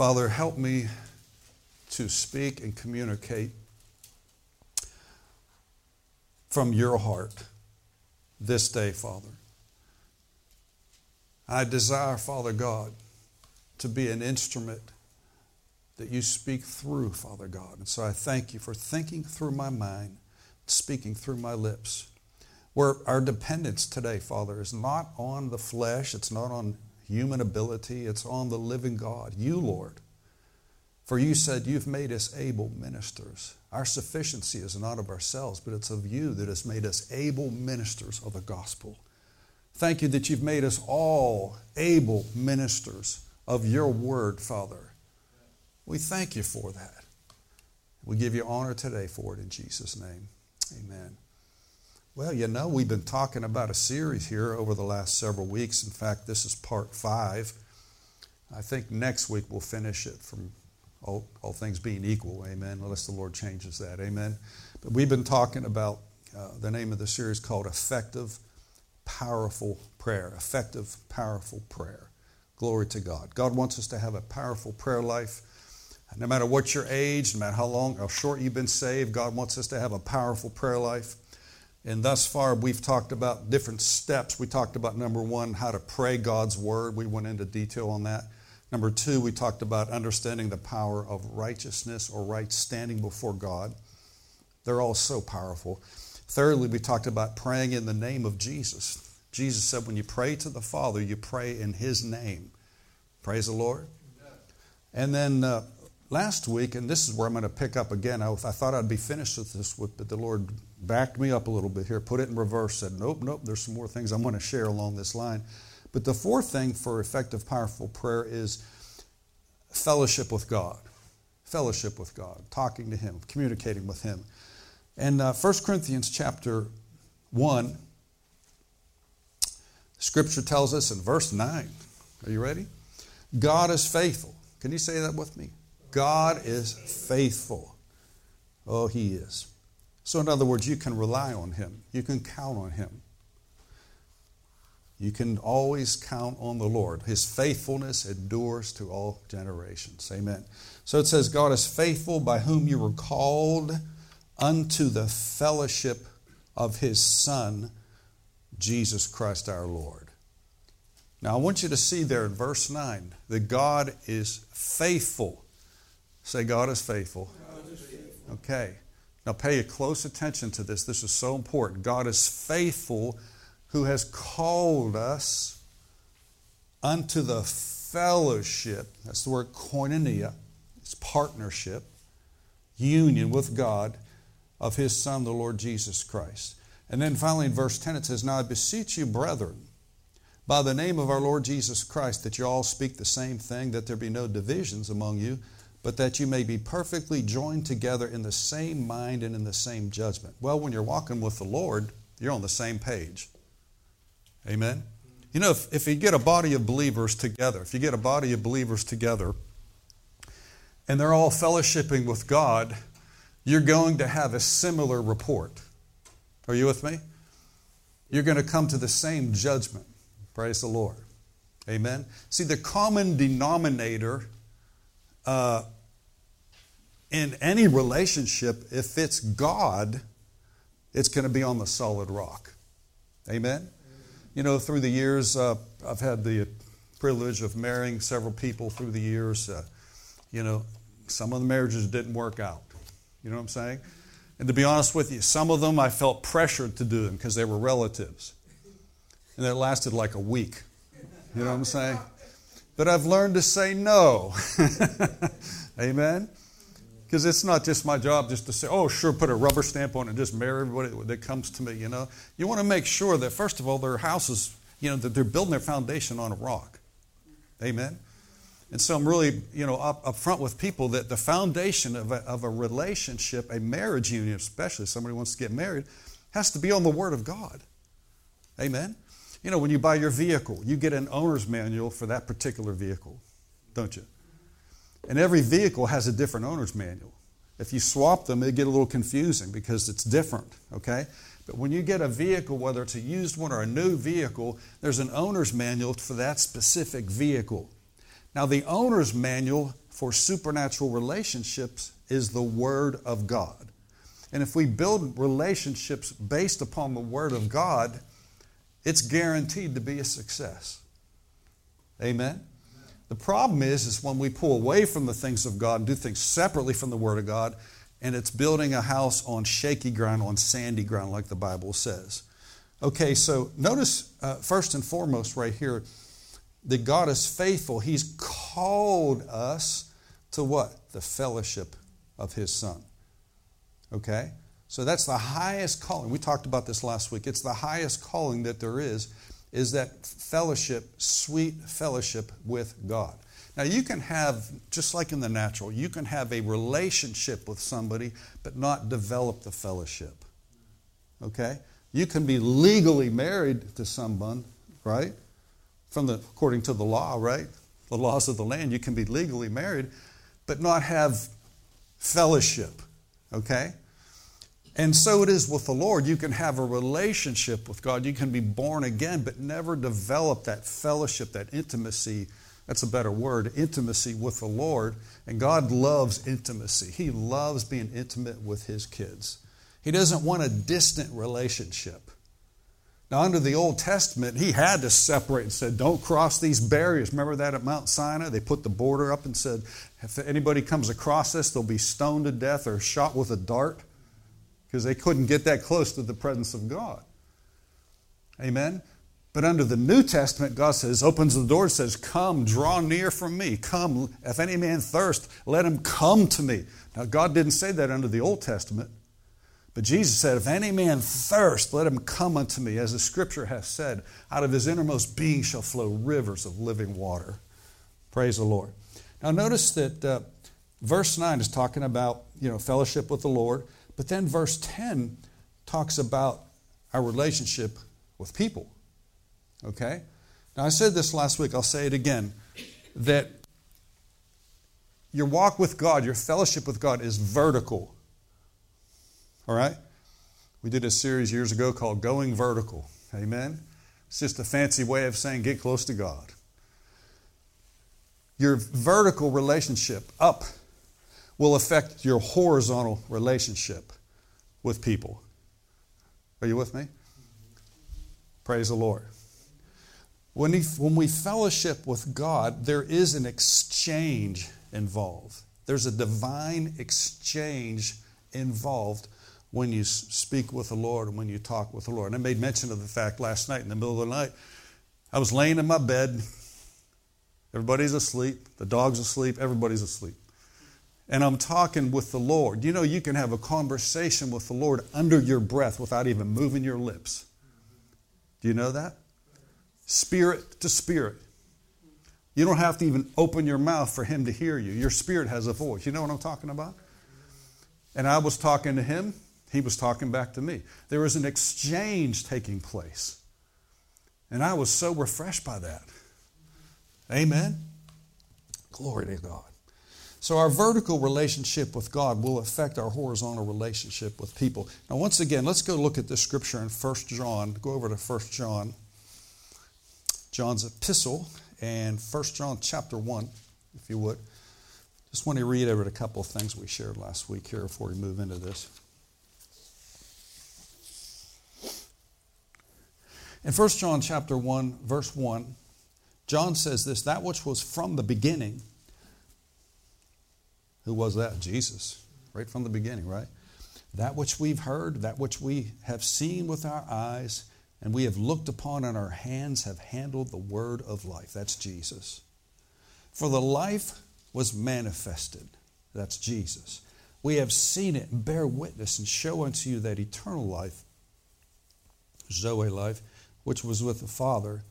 Father, help me to speak and communicate from your heart this day, Father. I desire, Father God, to be an instrument that you speak through, Father God. And so I thank you for thinking through my mind, speaking through my lips. Where our dependence today, Father, is not on the flesh, it's not on human ability, it's on the living God, you, Lord. For you said you've made us able ministers. Our sufficiency is not of ourselves, but it's of you that has made us able ministers of the gospel. Thank you that you've made us all able ministers of your word, Father. We thank you for that. We give you honor today for it in Jesus' name. Amen. Well, you know, we've been talking about a series here over the last several weeks. In fact, this is part five. I think next week we'll finish it from all, all things being equal. Amen. Unless the Lord changes that. Amen. But we've been talking about uh, the name of the series called Effective, Powerful Prayer. Effective, Powerful Prayer. Glory to God. God wants us to have a powerful prayer life. No matter what your age, no matter how long, how short you've been saved, God wants us to have a powerful prayer life. And thus far, we've talked about different steps. We talked about number one, how to pray God's word. We went into detail on that. Number two, we talked about understanding the power of righteousness or right standing before God. They're all so powerful. Thirdly, we talked about praying in the name of Jesus. Jesus said, when you pray to the Father, you pray in His name. Praise the Lord. And then uh, last week, and this is where I'm going to pick up again. I, I, thought I'd be finished with this, but the Lord backed me up a little bit here, put it in reverse, said, Nope, nope, there's some more things I'm going to share along this line. But the fourth thing for effective, powerful prayer is fellowship with God. Fellowship with God, talking to Him, communicating with Him. And uh, 1 Corinthians chapter 1, Scripture tells us in verse 9, are you ready? God is faithful. Can you say that with me? God is faithful. Oh, He is. So, in other words, you can rely on Him, you can count on Him. You can always count on the Lord. His faithfulness endures to all generations. Amen. So it says, God is faithful by whom you were called unto the fellowship of His Son, Jesus Christ our Lord. Now, I want you to see there in verse 9 that God is faithful. Say, God is faithful. God is faithful. Okay. Now, pay close attention to this. This is so important. God is faithful who has called us unto the fellowship. That's the word koinonia. It's partnership, union with God of His Son, the Lord Jesus Christ. And then finally in verse 10 it says, Now I beseech you, brethren, by the name of our Lord Jesus Christ, that you all speak the same thing, that there be no divisions among you, but that you may be perfectly joined together in the same mind and in the same judgment. Well, when you're walking with the Lord, you're on the same page. Amen? You know, if, if you get a body of believers together, if you get a body of believers together, and they're all fellowshipping with God, you're going to have a similar report. Are you with me? You're going to come to the same judgment. Praise the Lord. Amen. See, the common denominator uh, in any relationship, if it's God, it's going to be on the solid rock. Amen. You know, through the years, uh, I've had the privilege of marrying several people through the years. Uh, you know, some of the marriages didn't work out. You know what I'm saying? And to be honest with you, some of them I felt pressured to do them because they were relatives. And it lasted like a week. You know what I'm saying? But I've learned to say no. Amen? Because it's not just my job just to say, oh, sure, put a rubber stamp on it and just marry everybody that comes to me, you know. You want to make sure that, first of all, their houses, you know, that they're building their foundation on a rock. Amen? And so I'm really, you know, up, up front with people that the foundation of a, of a relationship, a marriage union, especially if somebody wants to get married, has to be on the Word of God. Amen? You know, when you buy your vehicle, you get an owner's manual for that particular vehicle, don't you? And every vehicle has a different owner's manual. If you swap them, it get a little confusing because it's different, okay? But when you get a vehicle, whether it's a used one or a new vehicle, there's an owner's manual for that specific vehicle. Now, the owner's manual for supernatural relationships is the Word of God. And if we build relationships based upon the Word of God, it's guaranteed to be a success. Amen? The problem is, is when we pull away from the things of God and do things separately from the Word of God, and it's building a house on shaky ground, on sandy ground, like the Bible says. Okay, so notice uh, first and foremost right here that God is faithful. He's called us to what? The fellowship of His Son. Okay? So that's the highest calling. We talked about this last week. It's the highest calling that there is, is that fellowship, sweet fellowship with God. Now, you can have, just like in the natural, you can have a relationship with somebody, but not develop the fellowship. Okay? You can be legally married to someone, right? From the according to the law, right? The laws of the land, you can be legally married, but not have fellowship. Okay? And so it is with the Lord. You can have a relationship with God. You can be born again, but never develop that fellowship, that intimacy. That's a better word intimacy with the Lord. And God loves intimacy. He loves being intimate with His kids. He doesn't want a distant relationship. Now, under the Old Testament, he had to separate and said, Don't cross these barriers. Remember that at Mount Sinai? They put the border up and said, If anybody comes across this, they'll be stoned to death or shot with a dart because they couldn't get that close to the presence of God. Amen? But under the New Testament, God says, opens the door says, Come, draw near from me. Come, if any man thirst, let him come to me. Now, God didn't say that under the Old Testament. But Jesus said, If any man thirst, let him come unto me. As the scripture hath said, out of his innermost being shall flow rivers of living water. Praise the Lord. Now, notice that uh, verse 9 is talking about you know, fellowship with the Lord. But then verse 10 talks about our relationship with people. Okay? Now, I said this last week, I'll say it again that your walk with God, your fellowship with God is vertical. All right? We did a series years ago called Going Vertical. Amen? It's just a fancy way of saying get close to God. Your vertical relationship up will affect your horizontal relationship with people. Are you with me? Praise the Lord. When, he, when we fellowship with God, there is an exchange involved. There's a divine exchange involved when you speak with the Lord and when you talk with the Lord. And I made mention of the fact last night in the middle of the night. I was laying in my bed. Everybody's asleep. The dog's asleep. Everybody's asleep. And I'm talking with the Lord. You know, you can have a conversation with the Lord under your breath without even moving your lips. Do you know that? Spirit to spirit. You don't have to even open your mouth for Him to hear you. Your spirit has a voice. You know what I'm talking about? And I was talking to Him, he was talking back to me. There was an exchange taking place. And I was so refreshed by that. Amen. Glory to God. So, our vertical relationship with God will affect our horizontal relationship with people. Now, once again, let's go look at this scripture in 1 John. Go over to 1 John, John's epistle, and 1 John chapter 1, if you would. Just want to read over a couple of things we shared last week here before we move into this. In 1 John chapter 1, verse 1, John says this, that which was from the beginning. Who was that? Jesus. Right from the beginning, right? That which we've heard, that which we have seen with our eyes, and we have looked upon, and our hands have handled the word of life. That's Jesus. For the life was manifested. That's Jesus. We have seen it and bear witness and show unto you that eternal life, Zoe life, which was with the Father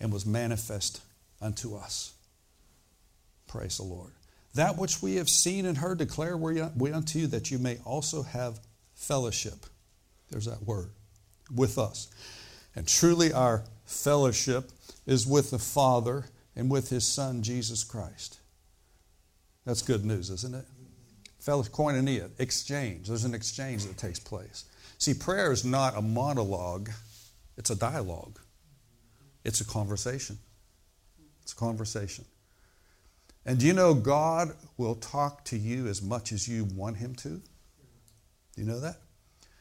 and was manifest unto us. Praise the Lord. That which we have seen and heard declare we unto you that you may also have fellowship. There's that word. With us. And truly our fellowship is with the Father and with his Son, Jesus Christ. That's good news, isn't it? Fellowship, koinonia, exchange. There's an exchange that takes place. See, prayer is not a monologue it's a dialogue, it's a conversation. It's a conversation. And do you know God will talk to you as much as you want Him to? Do you know that?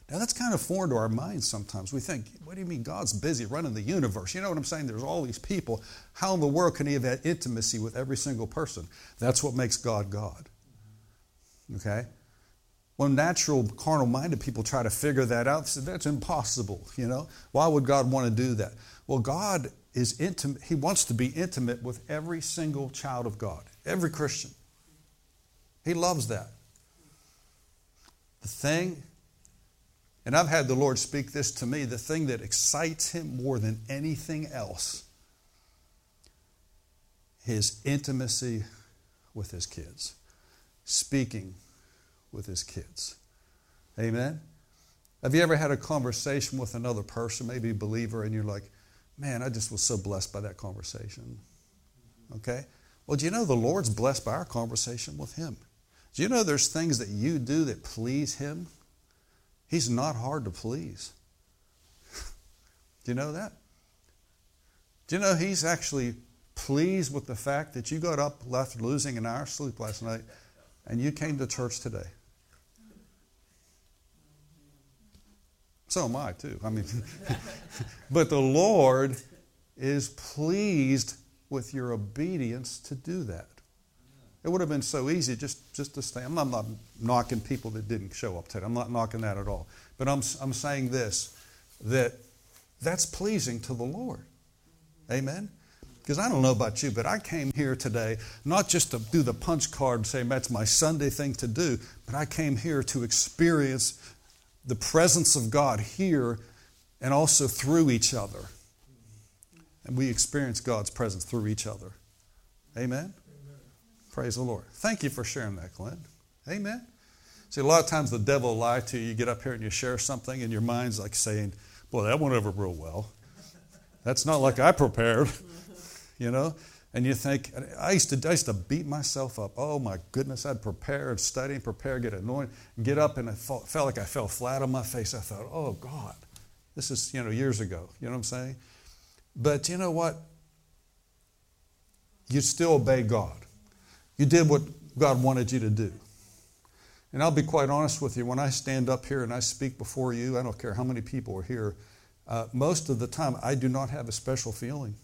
Now, that's kind of foreign to our minds sometimes. We think, what do you mean God's busy running the universe? You know what I'm saying? There's all these people. How in the world can He have that intimacy with every single person? That's what makes God God. Okay? When natural, carnal minded people try to figure that out, They say, that's impossible. You know? Why would God want to do that? Well, God is intimate. He wants to be intimate with every single child of God, every Christian. He loves that. The thing and I've had the Lord speak this to me the thing that excites him more than anything else his intimacy with his kids, speaking with his kids. Amen? Have you ever had a conversation with another person, maybe a believer, and you're like, man, I just was so blessed by that conversation? Okay? Well, do you know the Lord's blessed by our conversation with Him? Do you know there's things that you do that please Him? He's not hard to please. Do you know that? Do you know he's actually pleased with the fact that you got up, left losing an hour's sleep last night, and you came to church today? So am I, too. I mean, but the Lord is pleased with your obedience to do that. It would have been so easy just, just to stay. I'm not, I'm not knocking people that didn't show up today. I'm not knocking that at all. But I'm, I'm saying this that that's pleasing to the Lord. Amen? Because I don't know about you, but I came here today not just to do the punch card and say that's my Sunday thing to do, but I came here to experience the presence of God here and also through each other. And we experience God's presence through each other. Amen? Praise the Lord. Thank you for sharing that, Clint. Amen. See, a lot of times the devil will lie to you. You get up here and you share something, and your mind's like saying, Boy, that went over real well. That's not like I prepared, you know? And you think, I used, to, I used to beat myself up. Oh my goodness, I'd prepare and study and prepare, get anointed, get up, and I felt, felt like I fell flat on my face. I thought, oh God, this is, you know, years ago. You know what I'm saying? But you know what? You still obey God. You did what God wanted you to do. And I'll be quite honest with you, when I stand up here and I speak before you, I don't care how many people are here, uh, most of the time I do not have a special feeling.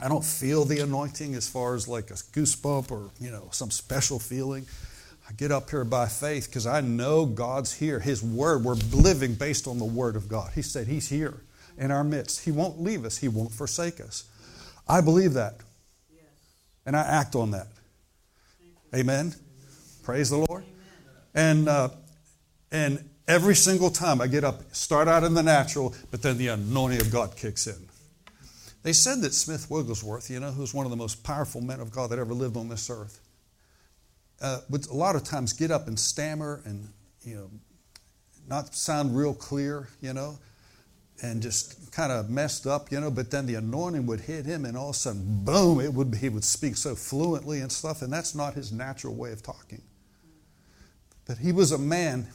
I don't feel the anointing as far as like a goosebump or, you know, some special feeling. I get up here by faith because I know God's here. His word, we're living based on the word of God. He said He's here in our midst. He won't leave us, He won't forsake us. I believe that. And I act on that. Amen. Praise the Lord. And uh, and every single time I get up, start out in the natural, but then the anointing of God kicks in. They said that Smith Wigglesworth, you know, who's one of the most powerful men of God that ever lived on this earth, uh, would a lot of times get up and stammer and you know not sound real clear, you know and just kind of messed up, you know, but then the anointing would hit him and all of a sudden, boom, it would, be, he would speak so fluently and stuff, and that's not his natural way of talking. But he was a man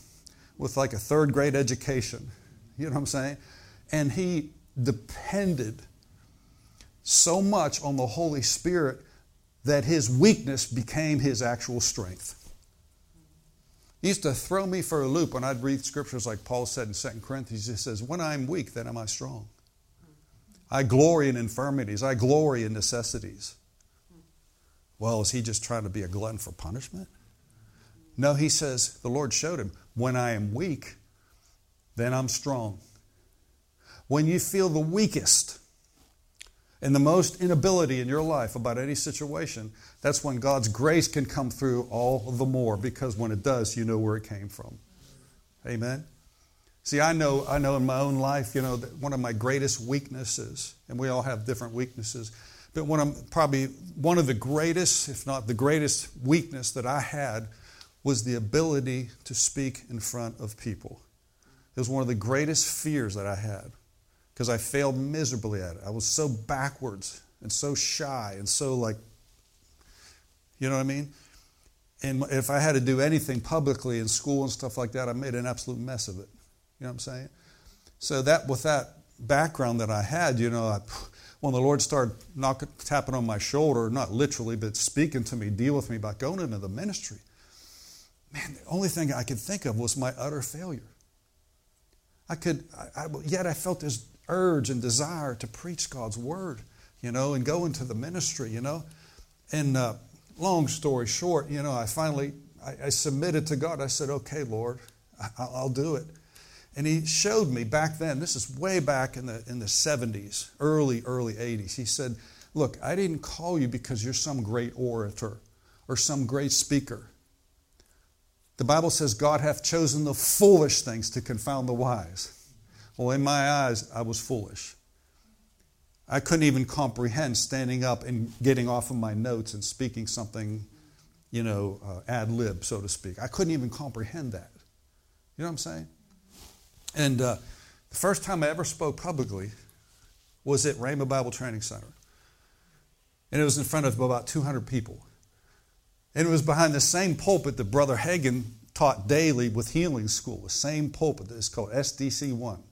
with like a third grade education, you know what I'm saying? And he depended so much on the Holy Spirit that his weakness became his actual strength. He used to throw me for a loop when I'd read scriptures like Paul said in 2 Corinthians. He says, When I'm weak, then am I strong. I glory in infirmities, I glory in necessities. Well, is he just trying to be a glutton for punishment? No, he says, the Lord showed him, when I am weak, then I'm strong. When you feel the weakest, and the most inability in your life about any situation, that's when God's grace can come through all the more because when it does, you know where it came from. Amen. See, I know, I know in my own life, you know, that one of my greatest weaknesses, and we all have different weaknesses, but one of probably one of the greatest, if not the greatest weakness that I had was the ability to speak in front of people. It was one of the greatest fears that I had because I failed miserably at it. I was so backwards and so shy and so like, you know what I mean? And if I had to do anything publicly in school and stuff like that, I made an absolute mess of it. You know what I'm saying? So that with that background that I had, you know, I, when the Lord started knocking, tapping on my shoulder, not literally, but speaking to me, deal with me about going into the ministry, man, the only thing I could think of was my utter failure. I could, I, I, yet I felt this urge and desire to preach God's word, you know, and go into the ministry, you know. And uh, long story short, you know, I finally I, I submitted to God. I said, "Okay, Lord, I, I'll do it." And He showed me back then. This is way back in the in the '70s, early early '80s. He said, "Look, I didn't call you because you're some great orator or some great speaker. The Bible says God hath chosen the foolish things to confound the wise." Well, in my eyes, I was foolish. I couldn't even comprehend standing up and getting off of my notes and speaking something, you know, uh, ad lib, so to speak. I couldn't even comprehend that. You know what I'm saying? And uh, the first time I ever spoke publicly was at Rhema Bible Training Center. And it was in front of about 200 people. And it was behind the same pulpit that Brother Hagin taught daily with Healing School, the same pulpit that is called SDC 1.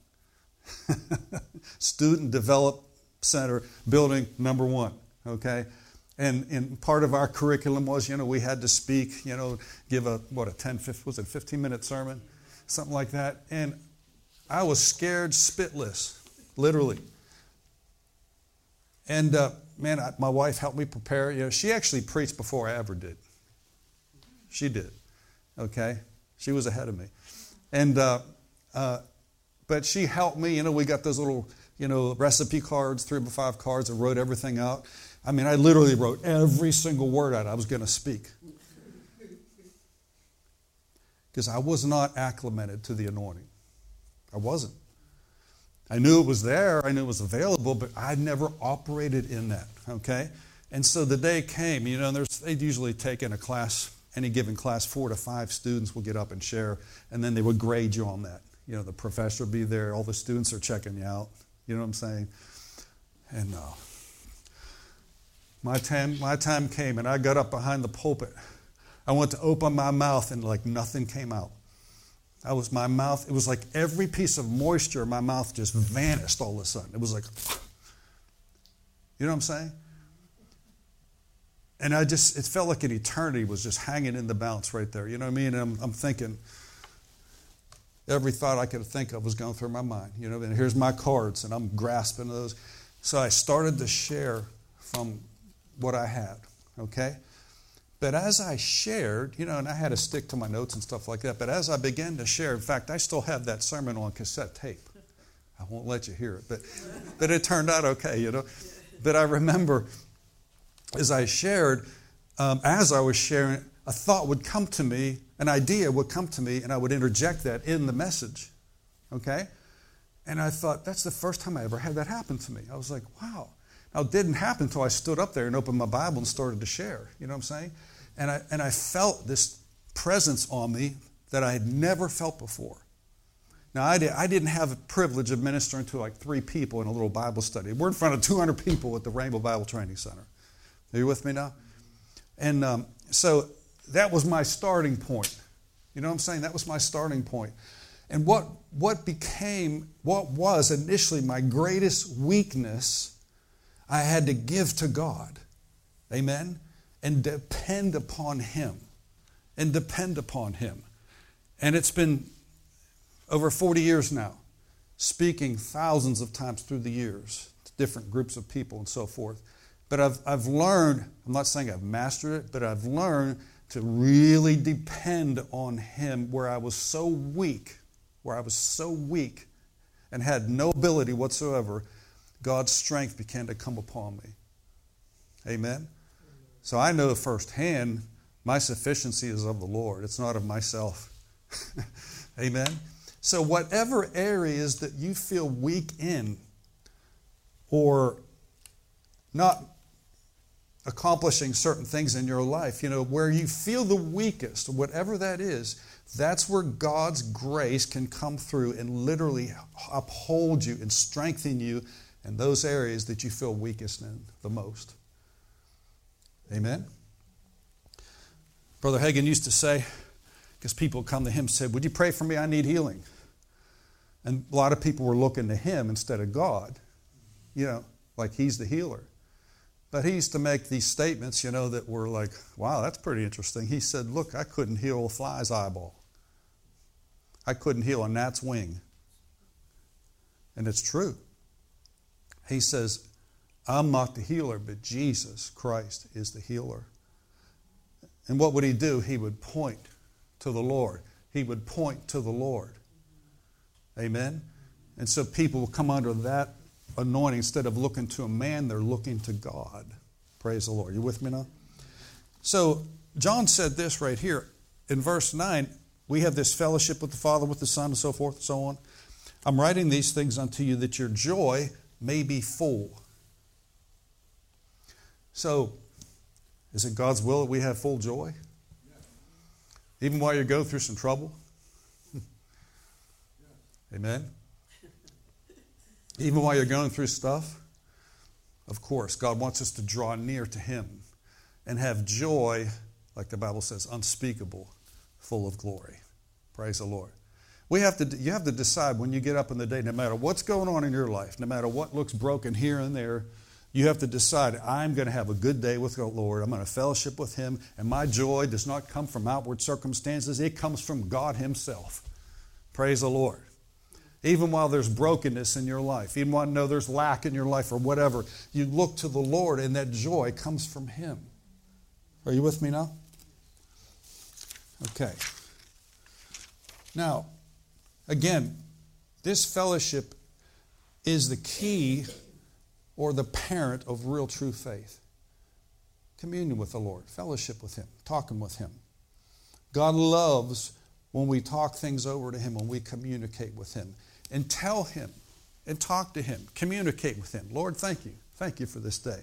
Student Develop Center, building number one, okay? And, and part of our curriculum was, you know, we had to speak, you know, give a, what, a 10, 15, was it 15 minute sermon? Something like that. And I was scared spitless, literally. And uh, man, I, my wife helped me prepare. You know, she actually preached before I ever did. She did, okay? She was ahead of me. And, uh, uh, but she helped me. You know, we got those little, you know, recipe cards, three by five cards. I wrote everything out. I mean, I literally wrote every single word out I was going to speak. Because I was not acclimated to the anointing. I wasn't. I knew it was there, I knew it was available, but I'd never operated in that, okay? And so the day came, you know, they'd usually take in a class, any given class, four to five students will get up and share, and then they would grade you on that. You know, the professor will be there, all the students are checking you out. You know what I'm saying? And uh, my, time, my time came, and I got up behind the pulpit. I went to open my mouth, and like nothing came out. I was my mouth, it was like every piece of moisture in my mouth just vanished all of a sudden. It was like, you know what I'm saying? And I just, it felt like an eternity was just hanging in the balance right there. You know what I mean? And I'm, I'm thinking, every thought I could think of was going through my mind. You know, and here's my cards, and I'm grasping those. So I started to share from what I had, okay? But as I shared, you know, and I had to stick to my notes and stuff like that, but as I began to share, in fact, I still have that sermon on cassette tape. I won't let you hear it, but, but it turned out okay, you know. But I remember as I shared, um, as I was sharing, a thought would come to me an idea would come to me and I would interject that in the message. Okay? And I thought, that's the first time I ever had that happen to me. I was like, wow. Now, it didn't happen until I stood up there and opened my Bible and started to share. You know what I'm saying? And I, and I felt this presence on me that I had never felt before. Now, I, did, I didn't have the privilege of ministering to like three people in a little Bible study. We're in front of 200 people at the Rhema Bible Training Center. Are you with me now? And um, so that was my starting point. You know what I'm saying? That was my starting point. And what, what became, what was initially my greatest weakness, I had to give to God. Amen? And depend upon Him. And depend upon Him. And it's been over 40 years now, speaking thousands of times through the years to different groups of people and so forth. But I've, I've learned, I'm not saying I've mastered it, but I've learned to really depend on Him where I was so weak, where I was so weak and had no ability whatsoever, God's strength began to come upon me. Amen? So I know firsthand my sufficiency is of the Lord, it's not of myself. Amen? So, whatever areas that you feel weak in or not accomplishing certain things in your life, you know, where you feel the weakest, whatever that is, that's where God's grace can come through and literally uphold you and strengthen you in those areas that you feel weakest in the most. Amen? Brother Hagin used to say, because people come to him and said, Would you pray for me? I need healing. And a lot of people were looking to him instead of God. You know, like he's the healer. But he used to make these statements, you know, that were like, wow, that's pretty interesting. He said, Look, I couldn't heal a fly's eyeball, I couldn't heal a gnat's wing. And it's true. He says, I'm not the healer, but Jesus Christ is the healer. And what would he do? He would point to the Lord. He would point to the Lord. Amen? And so people will come under that anointing. Instead of looking to a man, they're looking to God. Praise the Lord. You with me now? So, John said this right here in verse 9 we have this fellowship with the Father, with the Son, and so forth and so on. I'm writing these things unto you that your joy may be full. So, is it God's will that we have full joy? Even while you go through some trouble? Amen? Even while you're going through stuff? Of course, God wants us to draw near to Him and have joy, like the Bible says, unspeakable, full of glory. Praise the Lord. We have to, you have to decide when you get up in the day, no matter what's going on in your life, no matter what looks broken here and there, you have to decide, I'm going to have a good day with the Lord. I'm going to fellowship with Him. And my joy does not come from outward circumstances, it comes from God Himself. Praise the Lord. Even while there's brokenness in your life, even while you know there's lack in your life or whatever, you look to the Lord and that joy comes from Him. Are you with me now? Okay. Now, again, this fellowship is the key or the parent of real true faith. Communion with the Lord, fellowship with Him, talking with Him. God loves when we talk things over to Him, when we communicate with Him and tell Him and talk to Him, communicate with Him. Lord, thank you. Thank you for this day.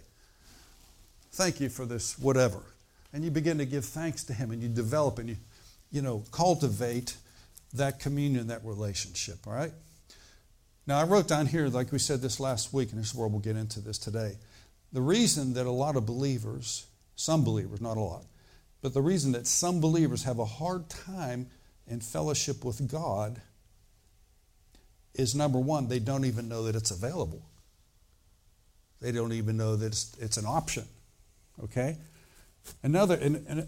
Thank you for this whatever. And you begin to give thanks to Him and you develop and you, you know, cultivate that communion, that relationship, all right? Now, I wrote down here, like we said this last week, and this is where we'll get into this today. The reason that a lot of believers, some believers, not a lot, but the reason that some believers have a hard time in fellowship with God is number one, they don't even know that it's available. They don't even know that it's, it's an option. Okay? Another,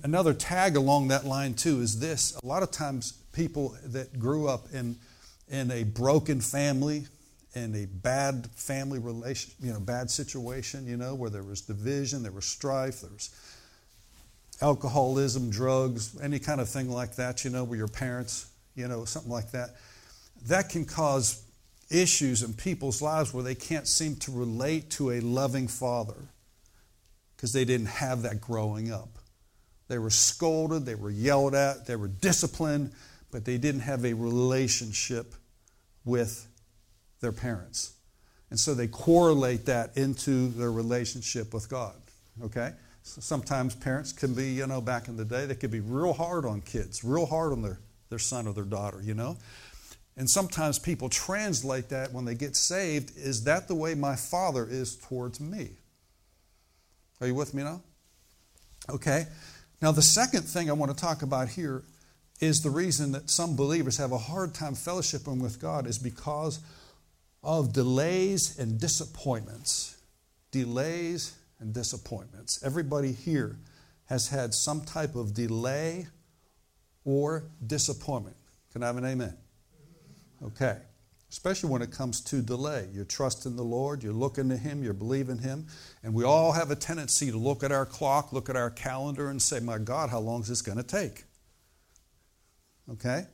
another tag along that line, too, is this. A lot of times, people that grew up in in a broken family, in a bad family relation, you know, bad situation, you know, where there was division, there was strife, there was alcoholism, drugs, any kind of thing like that, you know, where your parents, you know, something like that. That can cause issues in people's lives where they can't seem to relate to a loving father because they didn't have that growing up. They were scolded, they were yelled at, they were disciplined, but they didn't have a relationship with their parents. And so they correlate that into their relationship with God. Okay? So sometimes parents can be, you know, back in the day, they could be real hard on kids, real hard on their, their son or their daughter, you know? And sometimes people translate that when they get saved, is that the way my father is towards me? Are you with me now? Okay. Now, the second thing I want to talk about here is the reason that some believers have a hard time fellowshipping with God is because of delays and disappointments. Delays and disappointments. Everybody here has had some type of delay or disappointment. Can I have an amen? Okay. Especially when it comes to delay. You're trusting the Lord, you're looking to Him, you're believing Him. And we all have a tendency to look at our clock, look at our calendar, and say, My God, how long is this going to take? okay?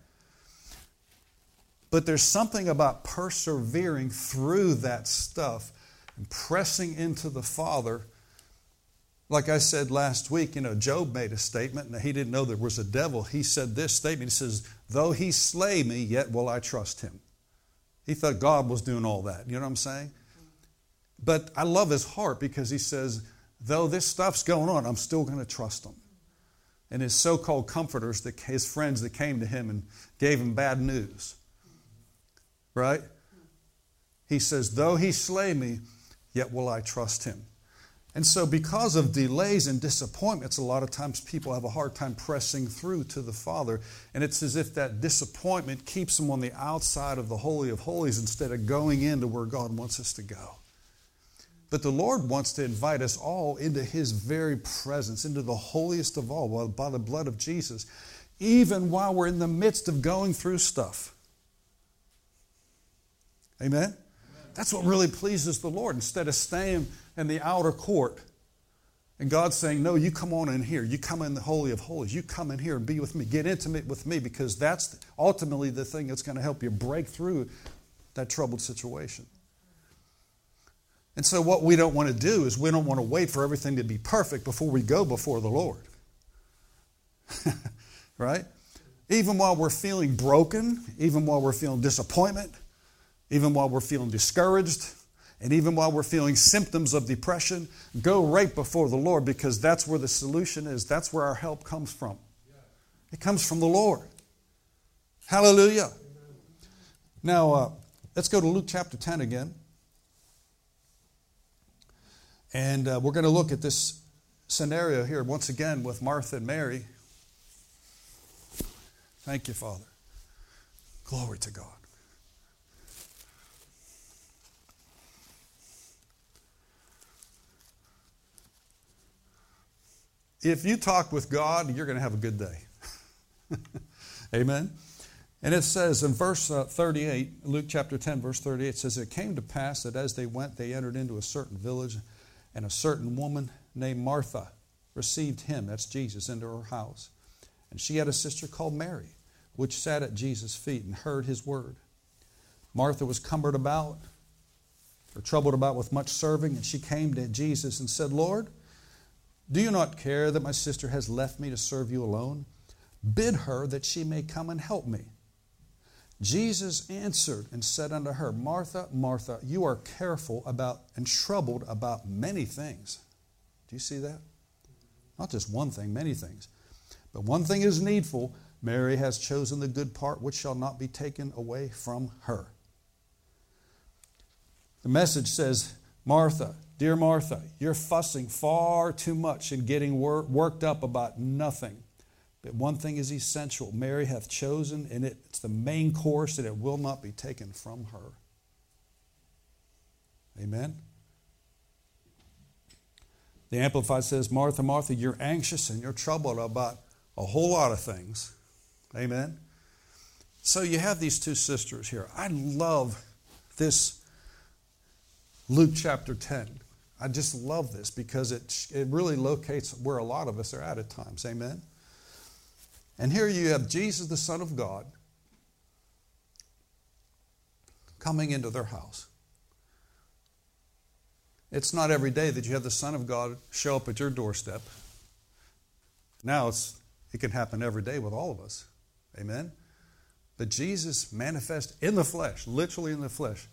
But there's something about persevering through that stuff and pressing into the Father. Like I said last week, you know, Job made a statement and he didn't know there was a devil. He said this statement He says, Though he slay me, yet will I trust him. He thought God was doing all that. You know what I'm saying? But I love his heart because he says, Though this stuff's going on, I'm still going to trust him and his so called comforters, his friends that came to him and gave him bad news. Right? He says, Though he slay me, yet will I trust him. And so, because of delays and disappointments, a lot of times people have a hard time pressing through to the Father. And it's as if that disappointment keeps them on the outside of the Holy of Holies instead of going into where God wants us to go. But the Lord wants to invite us all into His very presence, into the holiest of all, by the blood of Jesus, even while we're in the midst of going through stuff. Amen? Amen? That's what really pleases the Lord. Instead of staying in the outer court, and God's saying, No, you come on in here. You come in the Holy of Holies. You come in here and be with me. Get intimate with me because that's ultimately the thing that's going to help you break through that troubled situation. And so, what we don't want to do is we don't want to wait for everything to be perfect before we go before the Lord. right? Even while we're feeling broken, even while we're feeling disappointment, even while we're feeling discouraged, and even while we're feeling symptoms of depression, go right before the Lord because that's where the solution is. That's where our help comes from. It comes from the Lord. Hallelujah. Now, uh, let's go to Luke chapter 10 again. And uh, we're going to look at this scenario here once again with Martha and Mary. Thank you, Father. Glory to God. If you talk with God, you're going to have a good day. Amen. And it says in verse uh, 38, Luke chapter 10, verse 38, it says, It came to pass that as they went, they entered into a certain village and a certain woman named Martha received him, that's Jesus, into her house. And she had a sister called Mary, which sat at Jesus' feet and heard his word. Martha was cumbered about, or troubled about with much serving, and she came to Jesus and said, Lord, do you not care that my sister has left me to serve you alone? Bid her that she may come and help me. Jesus answered and said unto her, Martha, Martha, you are careful about and troubled about many things. Do you see that? Not just one thing, many things. But one thing is needful. Mary has chosen the good part which shall not be taken away from her. The message says, Martha, dear Martha, you're fussing far too much and getting wor- worked up about nothing. But one thing is essential Mary hath chosen, and it's the main course, and it will not be taken from her. Amen. The Amplified says, Martha, Martha, you're anxious and you're troubled about a whole lot of things. Amen. So you have these two sisters here. I love this Luke chapter 10. I just love this because it, it really locates where a lot of us are at at times. Amen. And here you have Jesus, the Son of God, coming into their house. It's not every day that you have the Son of God show up at your doorstep. Now it's, it can happen every day with all of us. Amen? But Jesus manifest in the flesh, literally in the flesh,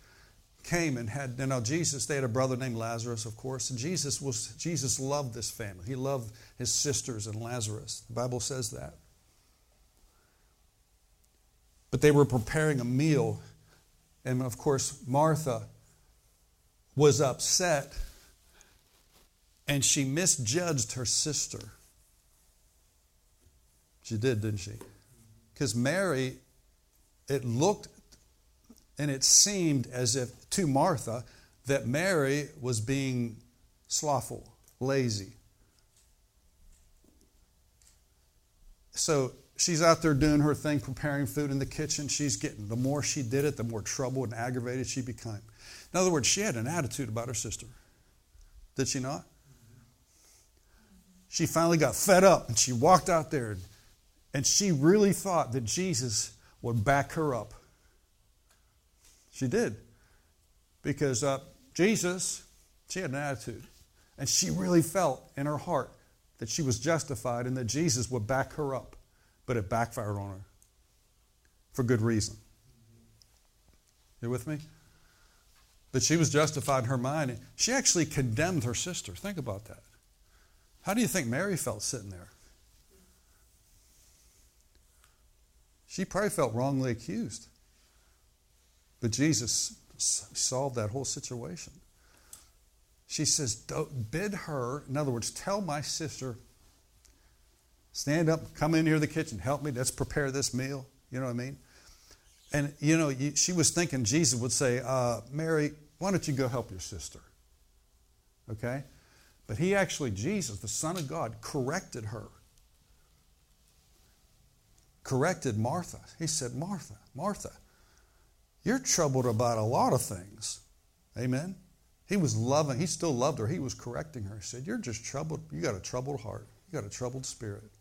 came and had, you know, Jesus, they had a brother named Lazarus, of course, and Jesus was, Jesus loved this family. He loved his sisters and Lazarus. The Bible says that. But they were preparing a meal. And of course, Martha was upset and she misjudged her sister. She did, didn't she? Because Mary, it looked and it seemed as if to Martha that Mary was being slothful, lazy. So she's out there doing her thing, preparing food in the kitchen. She's getting, the more she did it, the more troubled and aggravated she became. In other words, she had an attitude about her sister. Did she not? She finally got fed up and she walked out there and, she really thought that Jesus would back her up. She did. Because uh, Jesus, she had an attitude. And she really felt in her heart that she was justified and that Jesus would back her up but it backfired on her for good reason. You with me? That she was justified in her mind. She actually condemned her sister. Think about that. How do you think Mary felt sitting there? She probably felt wrongly accused. But Jesus solved that whole situation. She says, Bid her, in other words, tell my sister Stand up, come in here to the kitchen, help me, let's prepare this meal. You know what I mean? And, you know, she was thinking Jesus would say, uh, Mary, why don't you go help your sister? Okay? But he actually, Jesus, the Son of God, corrected her. Corrected Martha. He said, Martha, Martha, you're troubled about a lot of things. Amen? He was loving, he still loved her. He was correcting her. He said, You're just troubled. You got a troubled heart. You got a troubled spirit.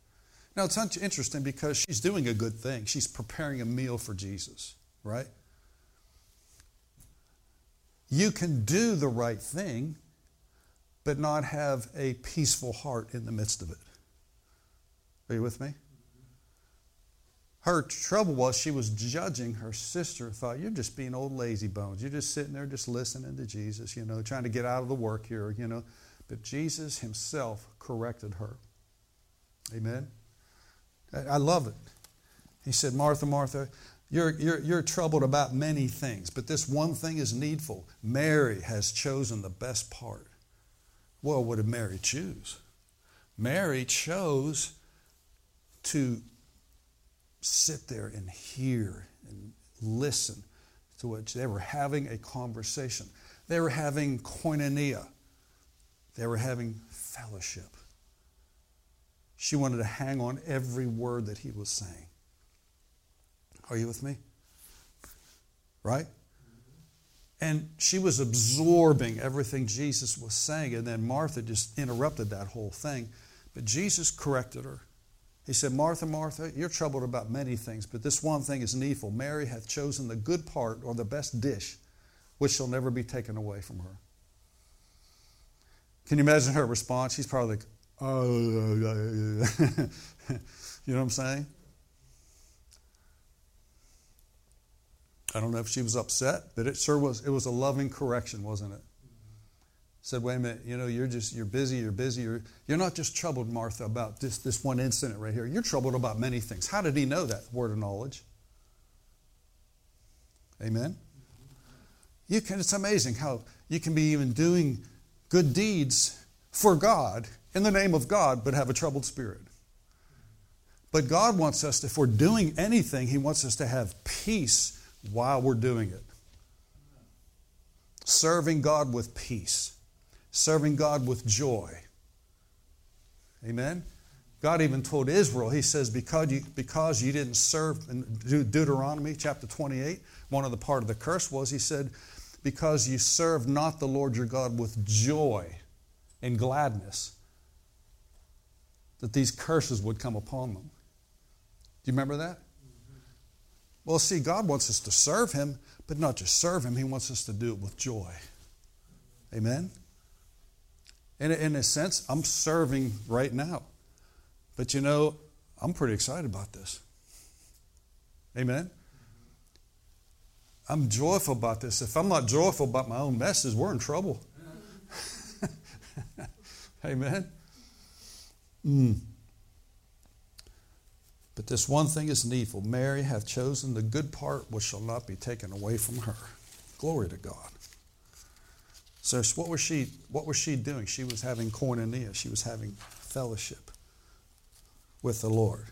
Now, it's interesting because she's doing a good thing. She's preparing a meal for Jesus, right? You can do the right thing, but not have a peaceful heart in the midst of it. Are you with me? Her trouble was she was judging her sister, thought, You're just being old lazy bones. You're just sitting there just listening to Jesus, you know, trying to get out of the work here, you know. But Jesus himself corrected her. Amen. I love it. He said, Martha, Martha, you're, you're, you're troubled about many things, but this one thing is needful. Mary has chosen the best part. Well, what did Mary choose? Mary chose to sit there and hear and listen to what they were having a conversation. They were having koinonia. They were having fellowship. She wanted to hang on every word that he was saying. Are you with me? Right? And she was absorbing everything Jesus was saying, and then Martha just interrupted that whole thing. But Jesus corrected her. He said, Martha, Martha, you're troubled about many things, but this one thing is needful. Mary hath chosen the good part or the best dish, which shall never be taken away from her. Can you imagine her response? She's probably like, oh, you know what I'm saying? I don't know if she was upset, but it sure was. It was a loving correction, wasn't it? Said, wait a minute, you know, you're just you're busy, you're busy, you're you're not just troubled, Martha, about this this one incident right here. You're troubled about many things. How did he know that word of knowledge? Amen. You can. It's amazing how you can be even doing good deeds for God in the name of God, but have a troubled spirit. But God wants us, to, if we're doing anything, He wants us to have peace while we're doing it. Serving God with peace, serving God with joy. Amen? God even told Israel, He says, because you, because you didn't serve, in Deuteronomy chapter 28, one of the part of the curse was, He said, because you serve not the Lord your God with joy and gladness, that these curses would come upon them. Do you remember that? Well, see, God wants us to serve Him, but not just serve Him, He wants us to do it with joy. Amen? In a, in a sense, I'm serving right now. But you know, I'm pretty excited about this. Amen? I'm joyful about this. If I'm not joyful about my own messes, we're in trouble. Amen? Mm. But this one thing is needful. Mary hath chosen the good part which shall not be taken away from her. Glory to God. So what was she what was she doing? She was having koinonia. She was having fellowship with the Lord.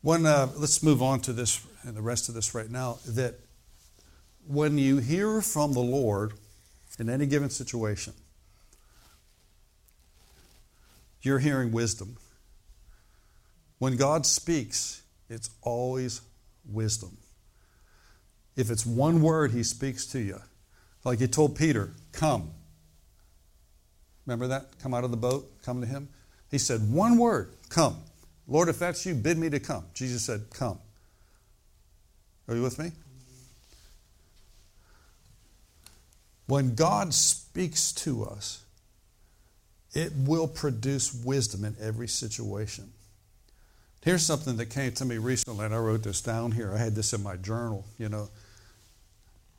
When uh, let's move on to this and the rest of this right now. That when you hear from the Lord in any given situation, you're hearing wisdom. When God speaks, it's always wisdom. If it's one word he speaks to you, like he told Peter, come. Remember that? Come out of the boat, come to him. He said, one word, come. Lord, if that's you, bid me to come. Jesus said, come. Are you with me? When God speaks to us, it will produce wisdom in every situation. Here's something that came to me recently, and I wrote this down here. I had this in my journal, you know.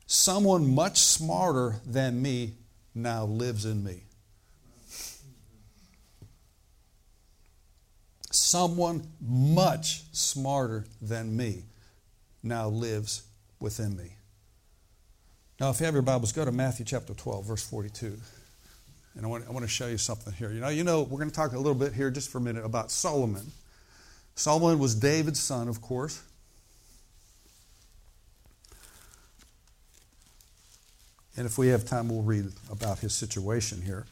Someone much smarter than me now lives in me. Someone much smarter than me now lives within me. Now, if you have your Bibles, go to Matthew chapter 12, verse 42. And I want, I want to show you something here. You know, you know, we're going to talk a little bit here just for a minute about Solomon. Solomon was David's son, of course. And if we have time, we'll read about his situation here.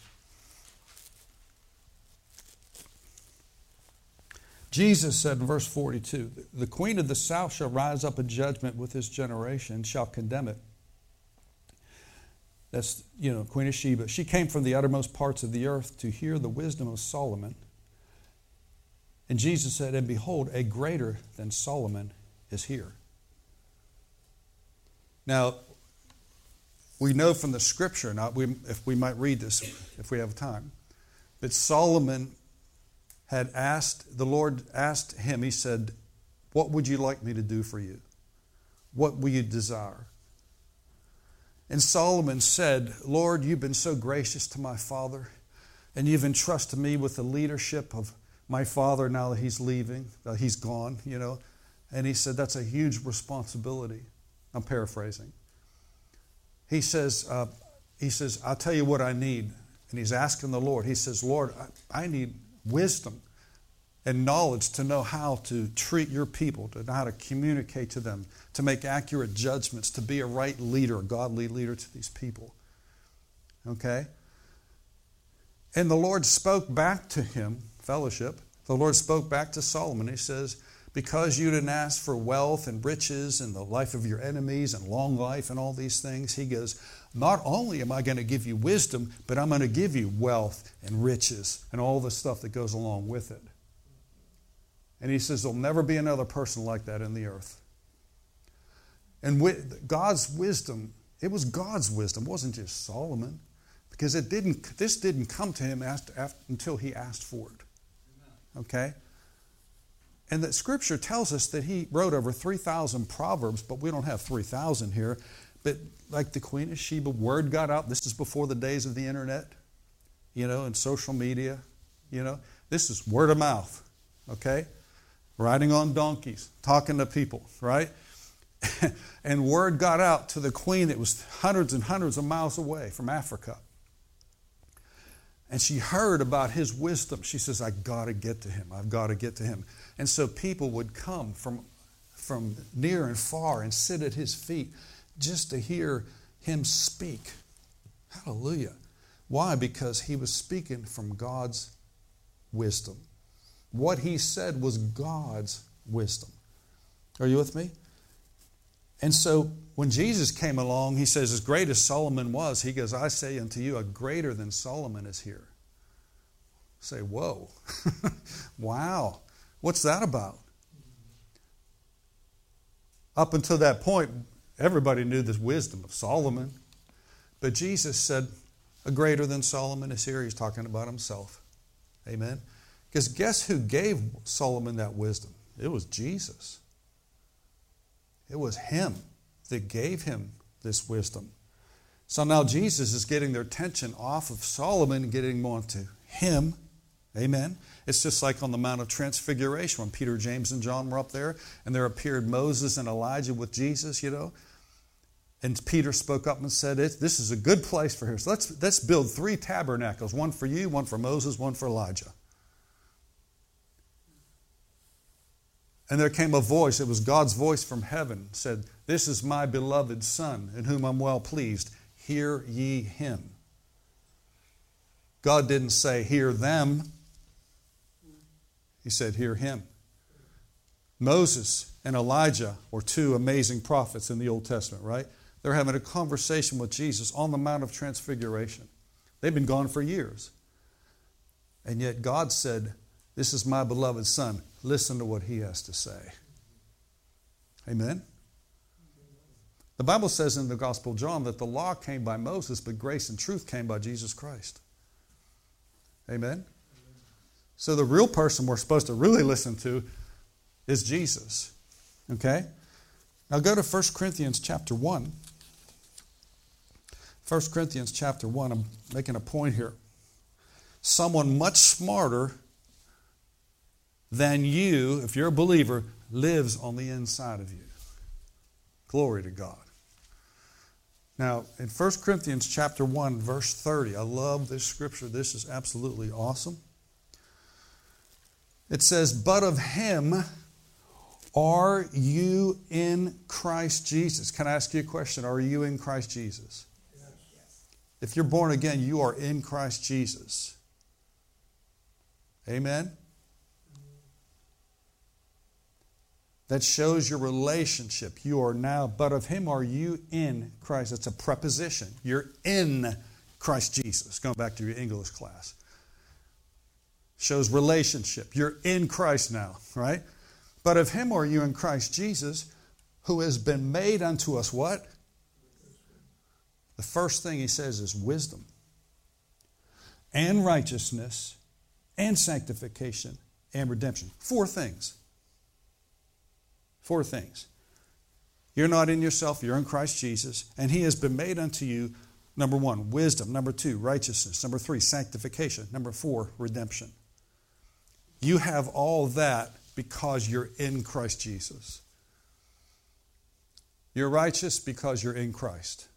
Jesus said in verse 42 The queen of the south shall rise up in judgment with this generation, shall condemn it. That's, you know, Queen of Sheba. She came from the uttermost parts of the earth to hear the wisdom of Solomon. And Jesus said, And behold, a greater than Solomon is here. Now, we know from the scripture, not we, if we might read this if we have time, that Solomon had asked, the Lord asked him, He said, What would you like me to do for you? What will you desire? And Solomon said, Lord, you've been so gracious to my father, and you've entrusted me with the leadership of my father now that he's leaving, that he's gone, you know. And he said, That's a huge responsibility. I'm paraphrasing. He says, uh, he says, I'll tell you what I need. And he's asking the Lord. He says, Lord, I, I need wisdom and knowledge to know how to treat your people, to know how to communicate to them, to make accurate judgments, to be a right leader, a godly leader to these people. Okay? And the Lord spoke back to him, fellowship. The Lord spoke back to Solomon. He says, Because you didn't ask for wealth and riches and the life of your enemies and long life and all these things, he goes, Not only am I going to give you wisdom, but I'm going to give you wealth and riches and all the stuff that goes along with it. And he says, There'll never be another person like that in the earth. And with God's wisdom, it was God's wisdom, it wasn't just Solomon, because it didn't, this didn't come to him after, after, until he asked for it. Okay? And that scripture tells us that he wrote over 3,000 proverbs, but we don't have 3,000 here. But like the Queen of Sheba, word got out. This is before the days of the internet, you know, and social media, you know. This is word of mouth, okay? riding on donkeys, talking to people, right? and word got out to the queen that was hundreds and hundreds of miles away from Africa. And she heard about his wisdom. She says, I got to get to him. I've got to get to him. And so people would come from, from near and far and sit at his feet just to hear him speak. Hallelujah. Why? Because he was speaking from God's wisdom. What he said was God's wisdom. Are you with me? And so when Jesus came along, he says, As great as Solomon was, he goes, I say unto you, a greater than Solomon is here. Say, whoa. wow. What's that about? Up until that point, everybody knew the wisdom of Solomon. But Jesus said, A greater than Solomon is here. He's talking about himself. Amen. Because guess who gave Solomon that wisdom? It was Jesus. It was Him that gave him this wisdom. So now Jesus is getting their attention off of Solomon and getting more onto Him. Amen. It's just like on the Mount of Transfiguration when Peter, James, and John were up there and there appeared Moses and Elijah with Jesus, you know. And Peter spoke up and said, This is a good place for here. So let's, let's build three tabernacles one for you, one for Moses, one for Elijah. And there came a voice, it was God's voice from heaven, said, This is my beloved Son, in whom I'm well pleased. Hear ye him. God didn't say, Hear them. He said, Hear him. Moses and Elijah were two amazing prophets in the Old Testament, right? They're having a conversation with Jesus on the Mount of Transfiguration. They've been gone for years. And yet God said, This is my beloved Son. Listen to what he has to say. Amen? The Bible says in the Gospel of John that the law came by Moses, but grace and truth came by Jesus Christ. Amen? So the real person we're supposed to really listen to is Jesus. Okay? Now go to 1 Corinthians chapter 1. 1 Corinthians chapter 1, I'm making a point here. Someone much smarter than you, if you're a believer, lives on the inside of you. Glory to God. Now, in 1 Corinthians chapter 1, verse 30, I love this scripture. This is absolutely awesome. It says, But of him are you in Christ Jesus? Can I ask you a question? Are you in Christ Jesus? Yes. If you're born again, you are in Christ Jesus. Amen? That shows your relationship. You are now, but of him are you in Christ. It's a preposition. You're in Christ Jesus. Going back to your English class. Shows relationship. You're in Christ now, right? But of him are you in Christ Jesus, who has been made unto us what? The first thing he says is wisdom and righteousness and sanctification and redemption. Four things. Four things. You're not in yourself, you're in Christ Jesus, and he has been made unto you, number one, wisdom. Number two, righteousness. Number three, sanctification. Number four, redemption. You have all that because you're in Christ Jesus. You're righteous because you're in Christ.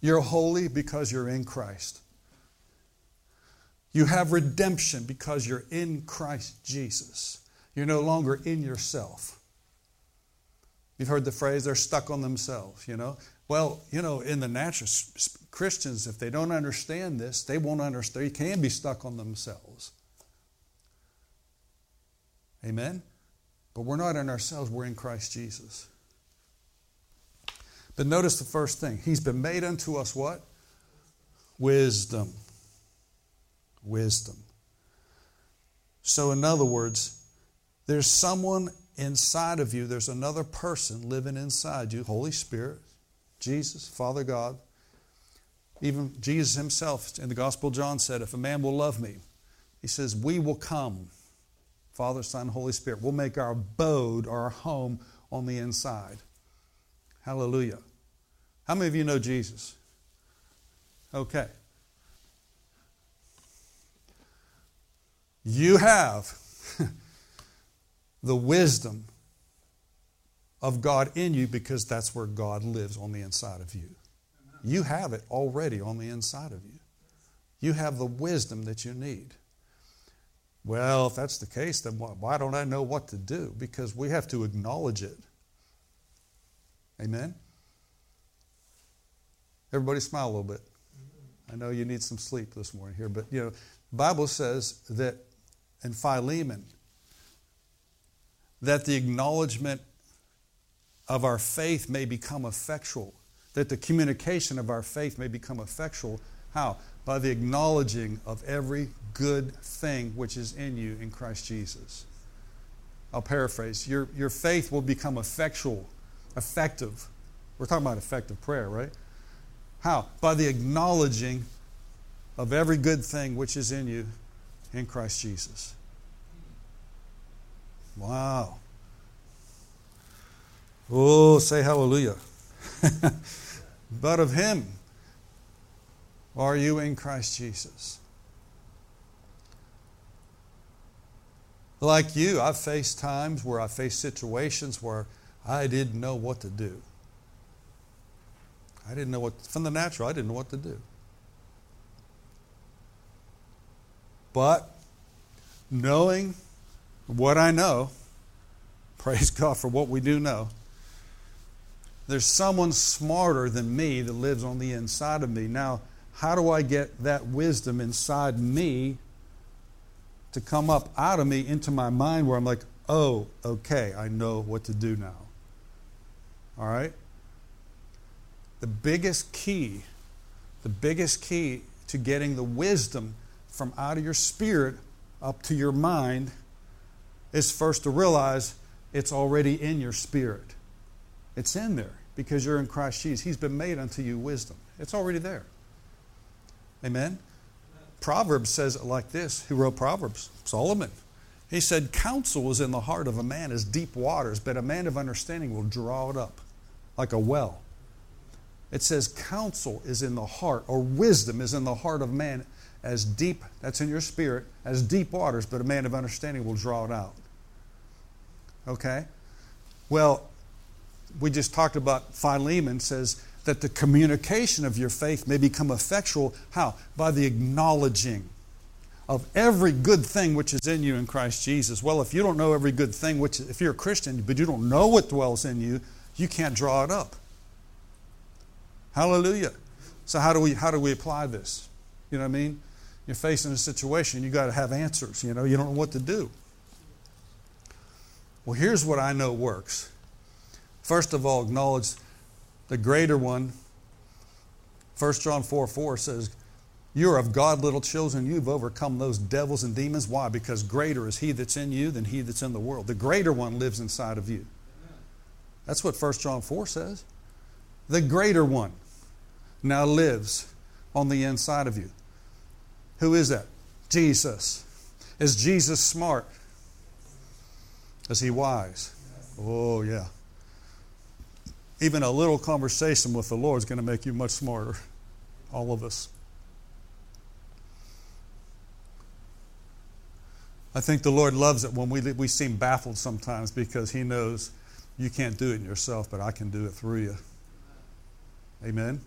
You're holy because you're in Christ. You have redemption because you're in Christ Jesus. You're no longer in yourself. You've heard the phrase, they're stuck on themselves, you know? Well, you know, in the natural, Christians, if they don't understand this, they won't understand. They can be stuck on themselves. Amen? But we're not in ourselves, we're in Christ Jesus. But notice the first thing. He's been made unto us what? Wisdom. Wisdom. So, in other words, there's someone inside of you, there's another person living inside you Holy Spirit, Jesus, Father God. Even Jesus himself in the Gospel John said, If a man will love me, he says, We will come. Father, Son, Holy Spirit. We'll make our abode, our home on the inside. Hallelujah. How many of you know Jesus? Okay. You have the wisdom of God in you because that's where God lives on the inside of you. You have it already on the inside of you. You have the wisdom that you need. Well, if that's the case, then why don't I know what to do? Because we have to acknowledge it. Amen? Everybody smile a little bit. I know you need some sleep this morning here, but you know, Bible says that in Philemon that the acknowledgement of our faith may become effectual, that the communication of our faith may become effectual. How? By the acknowledging of every good thing which is in you in Christ Jesus. I'll paraphrase. Your, your faith will become effectual, effective. We're talking about effective prayer, right? How? By the acknowledging of every good thing which is in you in Christ Jesus. Wow. Oh, say hallelujah. but of Him are you in Christ Jesus. Like you, I've faced times where I faced situations where I didn't know what to do. I didn't know what, from the natural, I didn't know what to do. But knowing what I know, praise God for what we do know, there's someone smarter than me that lives on the inside of me. Now, how do I get that wisdom inside me to come up out of me into my mind where I'm like, oh, okay, I know what to do now? All right? The biggest key, the biggest key to getting the wisdom from out of your spirit up to your mind is first to realize it's already in your spirit. It's in there because you're in Christ Jesus. He's been made unto you wisdom. It's already there. Amen? Proverbs says it like this. Who wrote Proverbs? Solomon. He said, Counsel is in the heart of a man as deep waters, but a man of understanding will draw it up like a well. It says, Counsel is in the heart, or wisdom is in the heart of man as deep, that's in your spirit, as deep waters, but a man of understanding will draw it out. Okay? Well, we just talked about Philemon says that the communication of your faith may become effectual. How? By the acknowledging of every good thing which is in you in Christ Jesus. Well, if you don't know every good thing, which if you're a Christian, but you don't know what dwells in you, you can't draw it up. Hallelujah. So how do we how do we apply this? You know what I mean? You're facing a situation, you got to have answers. You know, you don't know what to do. Well, here's what I know works. First of all, acknowledge the greater one. 1 John 4 4 says, You're of God, little children. You've overcome those devils and demons. Why? Because greater is He that's in you than He that's in the world. The greater one lives inside of you. That's what 1 John 4 says. The greater one now lives on the inside of you. Who is that? Jesus. Is Jesus smart? Is he wise? Oh, yeah. Even a little conversation with the Lord is going to make you much smarter. All of us. I think the Lord loves it when we, we seem baffled sometimes because He knows you can't do it in yourself, but I can do it through you. Amen.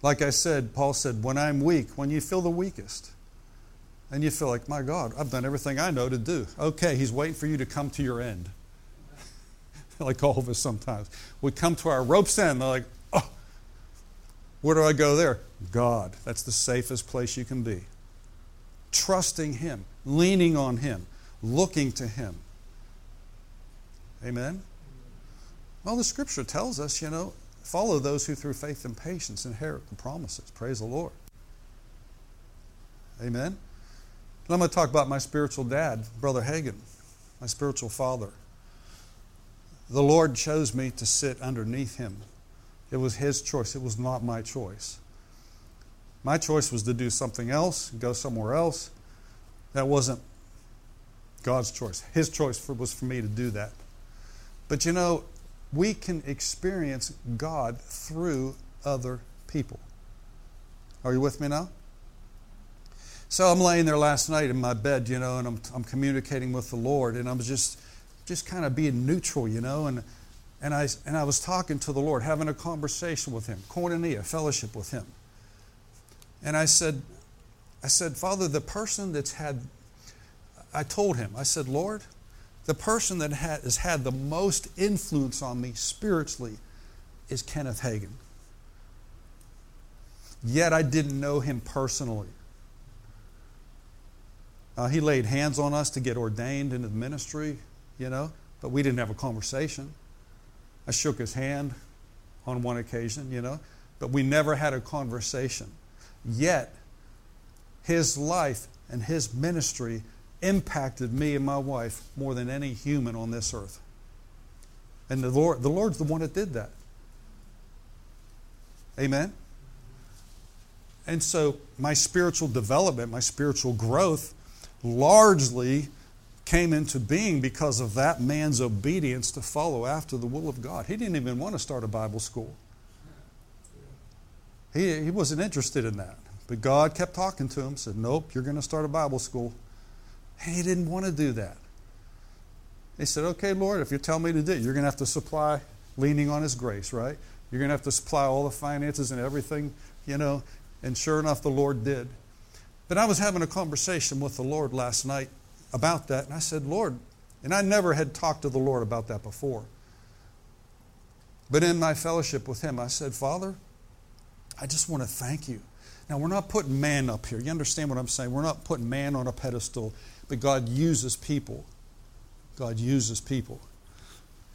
Like I said, Paul said, when I'm weak, when you feel the weakest, and you feel like, my God, I've done everything I know to do. Okay, he's waiting for you to come to your end. like all of us sometimes. We come to our rope's end, they're like, oh, where do I go there? God. That's the safest place you can be. Trusting Him, leaning on Him, looking to Him. Amen? Well, the scripture tells us, you know, Follow those who through faith and patience inherit the promises. Praise the Lord. Amen. I'm going to talk about my spiritual dad, Brother Hagin, my spiritual father. The Lord chose me to sit underneath him. It was his choice, it was not my choice. My choice was to do something else, go somewhere else. That wasn't God's choice. His choice was for me to do that. But you know, we can experience God through other people. Are you with me now? So I'm laying there last night in my bed, you know, and I'm, I'm communicating with the Lord, and I'm just, just kind of being neutral, you know, and, and, I, and I was talking to the Lord, having a conversation with Him, koinonia, fellowship with Him. And I said, I said, Father, the person that's had, I told him, I said, Lord, the person that has had the most influence on me spiritually is Kenneth Hagin. Yet I didn't know him personally. Uh, he laid hands on us to get ordained into the ministry, you know, but we didn't have a conversation. I shook his hand on one occasion, you know, but we never had a conversation. Yet, his life and his ministry impacted me and my wife more than any human on this earth. And the Lord, the Lord's the one that did that. Amen. And so my spiritual development, my spiritual growth largely came into being because of that man's obedience to follow after the will of God. He didn't even want to start a Bible school. He, he wasn't interested in that. But God kept talking to him, said, Nope, you're going to start a Bible school. And he didn't want to do that. He said, Okay, Lord, if you tell me to do it, you're going to have to supply, leaning on His grace, right? You're going to have to supply all the finances and everything, you know. And sure enough, the Lord did. But I was having a conversation with the Lord last night about that, and I said, Lord, and I never had talked to the Lord about that before. But in my fellowship with Him, I said, Father, I just want to thank you. Now, we're not putting man up here. You understand what I'm saying? We're not putting man on a pedestal but God uses people. God uses people.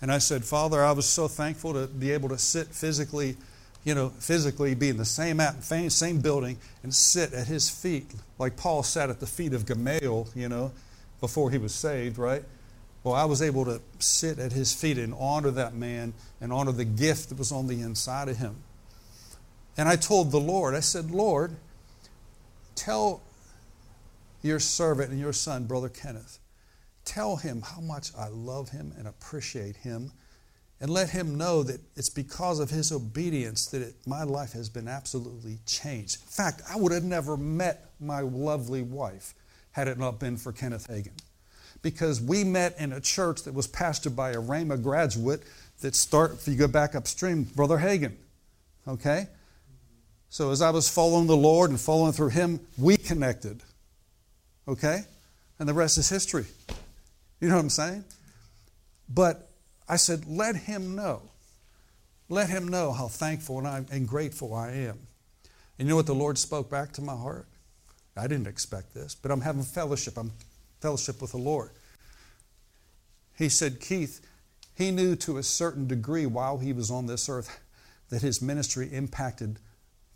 And I said, Father, I was so thankful to be able to sit physically, you know, physically be in the same, same building and sit at his feet, like Paul sat at the feet of Gamaliel, you know, before he was saved, right? Well, I was able to sit at his feet and honor that man and honor the gift that was on the inside of him. And I told the Lord, I said, Lord, tell your servant and your son, Brother Kenneth. Tell him how much I love him and appreciate him, and let him know that it's because of his obedience that it, my life has been absolutely changed. In fact, I would have never met my lovely wife had it not been for Kenneth Hagin. Because we met in a church that was pastored by a Rhema graduate that start, if you go back upstream, Brother Hagin. Okay? So as I was following the Lord and following through him, we connected. Okay? And the rest is history. You know what I'm saying? But I said, let him know. Let him know how thankful and, I, and grateful I am. And you know what the Lord spoke back to my heart? I didn't expect this, but I'm having fellowship. I'm fellowship with the Lord. He said, Keith, he knew to a certain degree while he was on this earth that his ministry impacted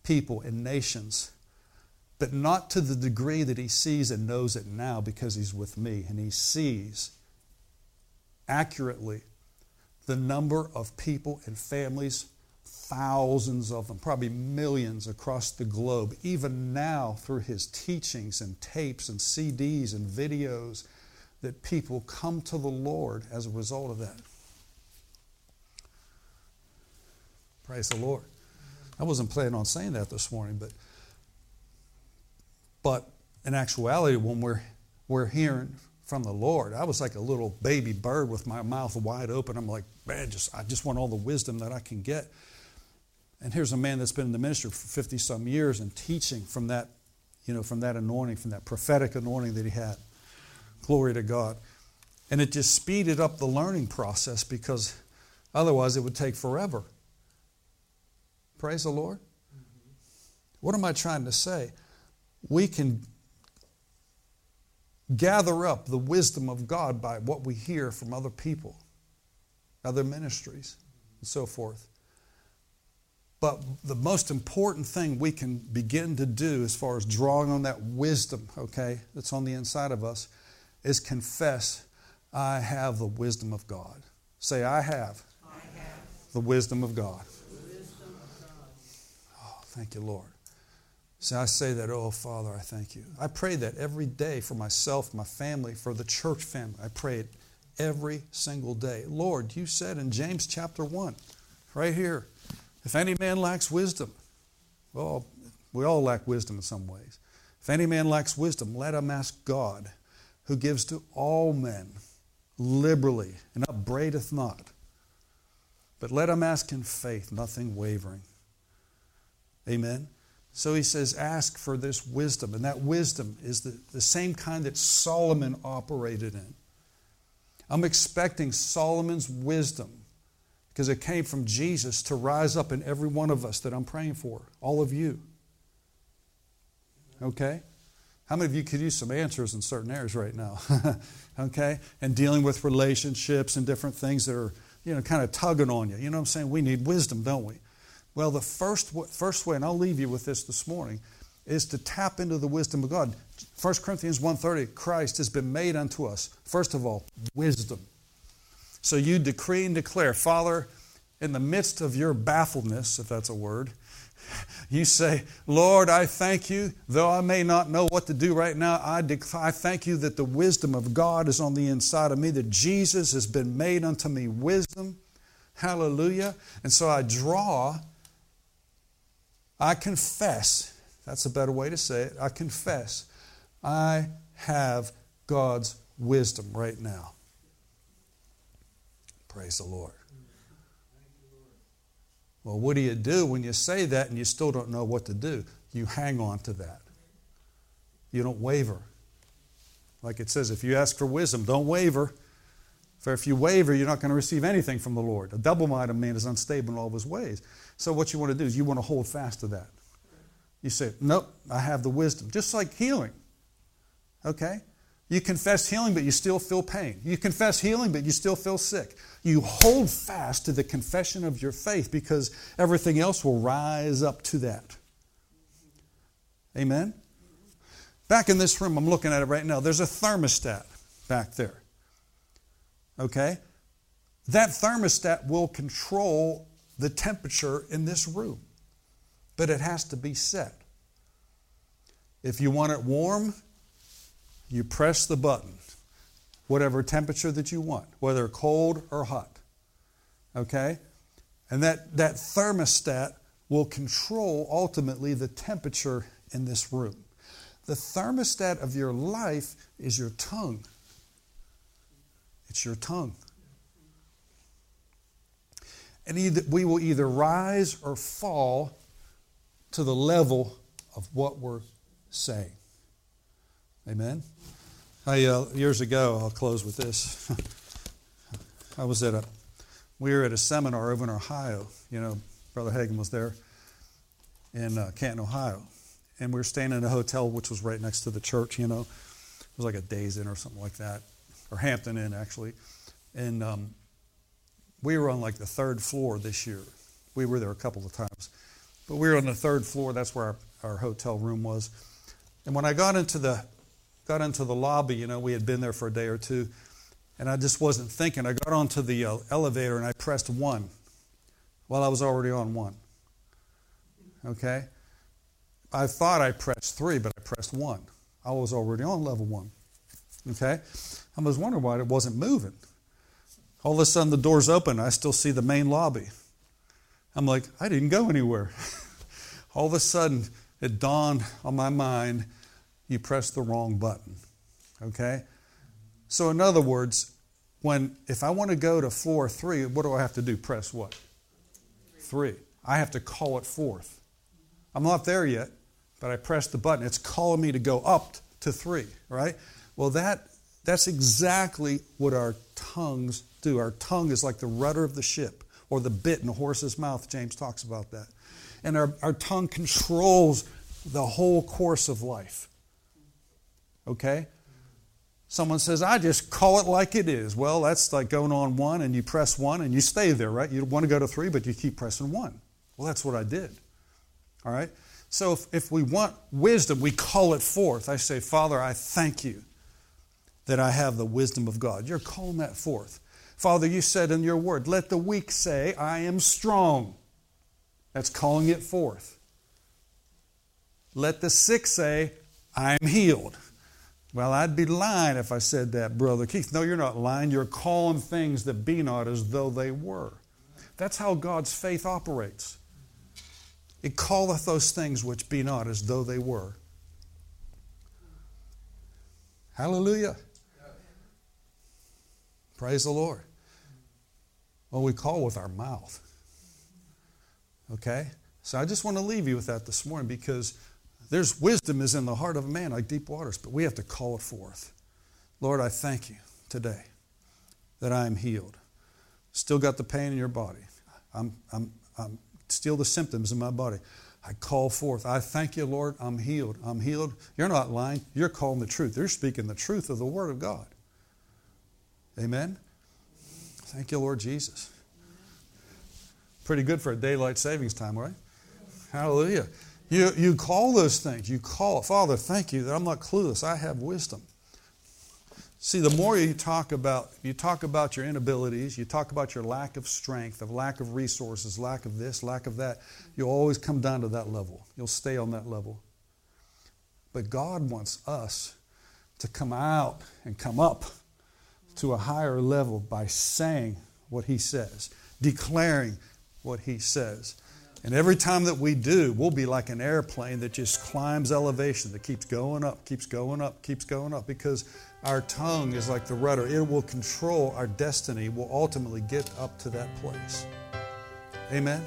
people and nations, but not to the degree that he sees and knows it now because he's with me and he sees accurately the number of people and families, thousands of them, probably millions across the globe, even now through his teachings and tapes and CDs and videos, that people come to the Lord as a result of that. Praise the Lord. I wasn't planning on saying that this morning, but but in actuality, when we're we're hearing from the Lord, I was like a little baby bird with my mouth wide open. I'm like, man, just I just want all the wisdom that I can get. And here's a man that's been in the ministry for 50 some years and teaching from that, you know, from that anointing, from that prophetic anointing that he had. Glory to God. And it just speeded up the learning process because otherwise it would take forever. Praise the Lord. What am I trying to say? We can gather up the wisdom of God by what we hear from other people, other ministries, and so forth. But the most important thing we can begin to do as far as drawing on that wisdom, okay, that's on the inside of us, is confess, I have the wisdom of God. Say, I have, I have. the wisdom of God. Oh, Thank you, Lord. So I say that, oh, Father, I thank you. I pray that every day for myself, my family, for the church family. I pray it every single day. Lord, you said in James chapter 1, right here, if any man lacks wisdom, well, we all lack wisdom in some ways. If any man lacks wisdom, let him ask God, who gives to all men liberally and upbraideth not. But let him ask in faith, nothing wavering. Amen. So he says, ask for this wisdom. And that wisdom is the, the same kind that Solomon operated in. I'm expecting Solomon's wisdom because it came from Jesus to rise up in every one of us that I'm praying for, all of you. Okay? How many of you could use some answers in certain areas right now? okay? And dealing with relationships and different things that are, you know, kind of tugging on you. You know what I'm saying? We need wisdom, don't we? Well, the first, first way, and I'll leave you with this this morning, is to tap into the wisdom of God. 1 Corinthians 1.30, Christ has been made unto us, first of all, wisdom. So you decree and declare, Father, in the midst of your baffledness, if that's a word, you say, Lord, I thank you, though I may not know what to do right now, I, dec- I thank you that the wisdom of God is on the inside of me, that Jesus has been made unto me wisdom. Hallelujah. And so I draw I confess, that's a better way to say it. I confess I have God's wisdom right now. Praise the Lord. Well, what do you do when you say that and you still don't know what to do? You hang on to that. You don't waver. Like it says, if you ask for wisdom, don't waver. For if you waver, you're not going to receive anything from the Lord. A double minded man is unstable in all of his ways. So, what you want to do is you want to hold fast to that. You say, Nope, I have the wisdom. Just like healing. Okay? You confess healing, but you still feel pain. You confess healing, but you still feel sick. You hold fast to the confession of your faith because everything else will rise up to that. Amen? Back in this room, I'm looking at it right now. There's a thermostat back there. Okay? That thermostat will control the temperature in this room, but it has to be set. If you want it warm, you press the button, whatever temperature that you want, whether cold or hot. Okay? And that, that thermostat will control ultimately the temperature in this room. The thermostat of your life is your tongue. It's your tongue. And either, we will either rise or fall to the level of what we're saying. Amen? I, uh, years ago, I'll close with this. I was at a we were at a seminar over in Ohio. You know, Brother Hagin was there in uh, Canton, Ohio. And we were staying in a hotel which was right next to the church, you know. It was like a Days Inn or something like that, or Hampton Inn, actually. And um, we were on like the third floor this year. We were there a couple of times. But we were on the third floor. That's where our, our hotel room was. And when I got into the got into the lobby, you know, we had been there for a day or two, and I just wasn't thinking. I got onto the uh, elevator and I pressed one. Well, I was already on one. Okay? I thought I pressed three, but I pressed one. I was already on level one. Okay? I was wondering why it wasn't moving. All of a sudden, the door's open. I still see the main lobby. I'm like, I didn't go anywhere. All of a sudden, it dawned on my mind you pressed the wrong button. Okay? So, in other words, when if I want to go to floor three, what do I have to do? Press what? Three. I have to call it forth. I'm not there yet, but I press the button. It's calling me to go up to three, right? Well, that that's exactly what our tongues do. Our tongue is like the rudder of the ship or the bit in a horse's mouth. James talks about that. And our, our tongue controls the whole course of life. Okay? Someone says, I just call it like it is. Well, that's like going on one and you press one and you stay there, right? You want to go to three, but you keep pressing one. Well, that's what I did. All right? So if, if we want wisdom, we call it forth. I say, Father, I thank you that I have the wisdom of God. You're calling that forth. Father, you said in your word, let the weak say, I am strong. That's calling it forth. Let the sick say, I'm healed. Well, I'd be lying if I said that, Brother Keith. No, you're not lying. You're calling things that be not as though they were. That's how God's faith operates. It calleth those things which be not as though they were. Hallelujah. Praise the Lord. Well, we call with our mouth. Okay? So I just want to leave you with that this morning because there's wisdom is in the heart of a man like deep waters, but we have to call it forth. Lord, I thank you today that I am healed. Still got the pain in your body. I'm, I'm, I'm still the symptoms in my body. I call forth. I thank you, Lord. I'm healed. I'm healed. You're not lying. You're calling the truth. You're speaking the truth of the Word of God. Amen. Thank you, Lord Jesus. Pretty good for a daylight savings time, right? Hallelujah. You, you call those things. You call it. Father, thank you that I'm not clueless. I have wisdom. See, the more you talk about you talk about your inabilities, you talk about your lack of strength, of lack of resources, lack of this, lack of that, you'll always come down to that level. You'll stay on that level. But God wants us to come out and come up to a higher level by saying what He says, declaring what He says. And every time that we do, we'll be like an airplane that just climbs elevation, that keeps going up, keeps going up, keeps going up, because our tongue is like the rudder. It will control our destiny, will ultimately get up to that place. Amen.